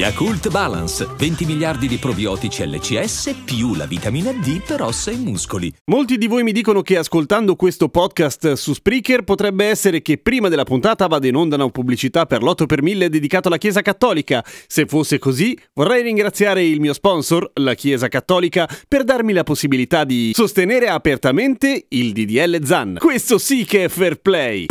Yakult Balance, 20 miliardi di probiotici LCS più la vitamina D per ossa e muscoli. Molti di voi mi dicono che ascoltando questo podcast su Spreaker potrebbe essere che prima della puntata vada in onda una pubblicità per l'8 per 1000 dedicato alla Chiesa Cattolica. Se fosse così, vorrei ringraziare il mio sponsor, la Chiesa Cattolica, per darmi la possibilità di sostenere apertamente il DDL ZAN. Questo sì che è fair play.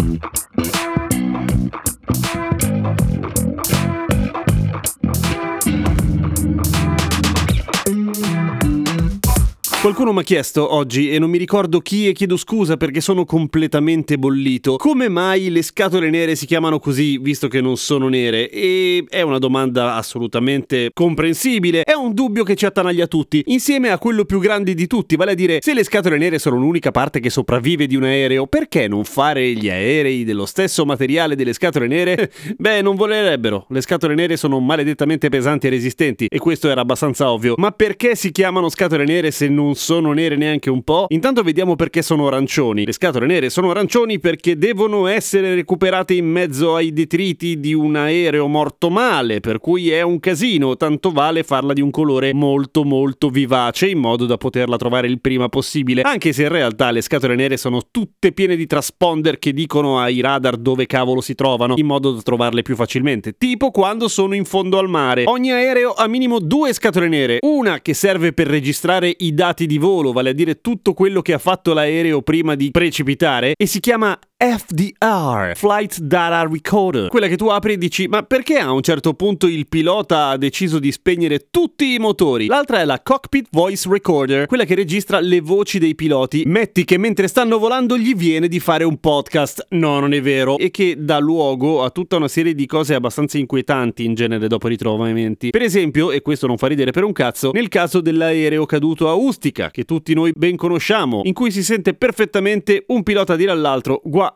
Qualcuno mi ha chiesto oggi, e non mi ricordo chi e chiedo scusa perché sono completamente bollito, come mai le scatole nere si chiamano così visto che non sono nere? E è una domanda assolutamente comprensibile, è un dubbio che ci attanaglia tutti, insieme a quello più grande di tutti, vale a dire se le scatole nere sono l'unica parte che sopravvive di un aereo, perché non fare gli aerei dello stesso materiale delle scatole nere? Beh, non volerebbero, le scatole nere sono maledettamente pesanti e resistenti, e questo era abbastanza ovvio, ma perché si chiamano scatole nere se non non sono nere neanche un po'. Intanto vediamo perché sono arancioni. Le scatole nere sono arancioni perché devono essere recuperate in mezzo ai detriti di un aereo morto male, per cui è un casino, tanto vale farla di un colore molto molto vivace in modo da poterla trovare il prima possibile, anche se in realtà le scatole nere sono tutte piene di transponder che dicono ai radar dove cavolo si trovano, in modo da trovarle più facilmente, tipo quando sono in fondo al mare. Ogni aereo ha minimo due scatole nere, una che serve per registrare i dati dati di volo, vale a dire tutto quello che ha fatto l'aereo prima di precipitare, e si chiama FDR, Flight Data Recorder, quella che tu apri e dici ma perché a un certo punto il pilota ha deciso di spegnere tutti i motori? L'altra è la Cockpit Voice Recorder, quella che registra le voci dei piloti. Metti che mentre stanno volando gli viene di fare un podcast, no non è vero, e che dà luogo a tutta una serie di cose abbastanza inquietanti in genere dopo ritrovamenti. Per esempio, e questo non fa ridere per un cazzo, nel caso dell'aereo caduto a Ustica, che tutti noi ben conosciamo, in cui si sente perfettamente un pilota dire all'altro guarda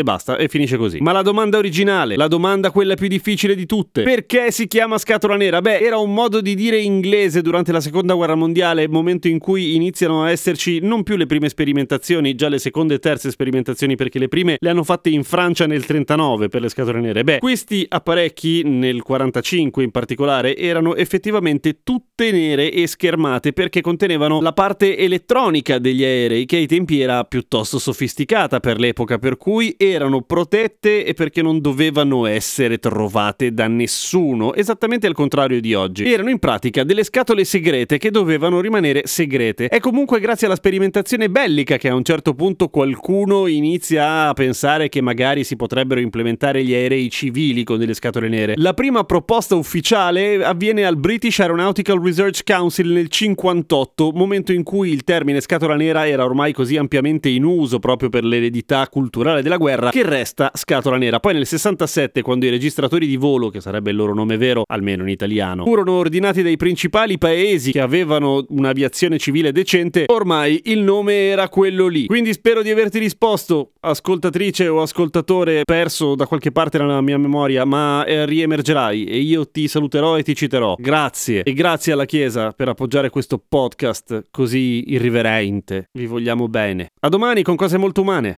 e basta, e finisce così. Ma la domanda originale, la domanda quella più difficile di tutte, perché si chiama scatola nera? Beh, era un modo di dire inglese durante la seconda guerra mondiale, momento in cui iniziano a esserci non più le prime sperimentazioni, già le seconde e terze sperimentazioni, perché le prime le hanno fatte in Francia nel 39 per le scatole nere. Beh, questi apparecchi, nel 45 in particolare, erano effettivamente tutte nere e schermate perché contenevano la parte elettronica degli aerei, che ai tempi era piuttosto sofisticata per l'epoca, per cui erano protette e perché non dovevano essere trovate da nessuno, esattamente al contrario di oggi. Erano in pratica delle scatole segrete che dovevano rimanere segrete. È comunque grazie alla sperimentazione bellica che a un certo punto qualcuno inizia a pensare che magari si potrebbero implementare gli aerei civili con delle scatole nere. La prima proposta ufficiale avviene al British Aeronautical Research Council nel 58, momento in cui il termine scatola nera era ormai così ampiamente in uso proprio per l'eredità culturale della guerra guerra che resta scatola nera. Poi nel 67, quando i registratori di volo, che sarebbe il loro nome vero, almeno in italiano, furono ordinati dai principali paesi che avevano un'aviazione civile decente, ormai il nome era quello lì. Quindi spero di averti risposto, ascoltatrice o ascoltatore perso da qualche parte nella mia memoria, ma eh, riemergerai e io ti saluterò e ti citerò. Grazie e grazie alla Chiesa per appoggiare questo podcast così irriverente. Vi vogliamo bene. A domani con cose molto umane.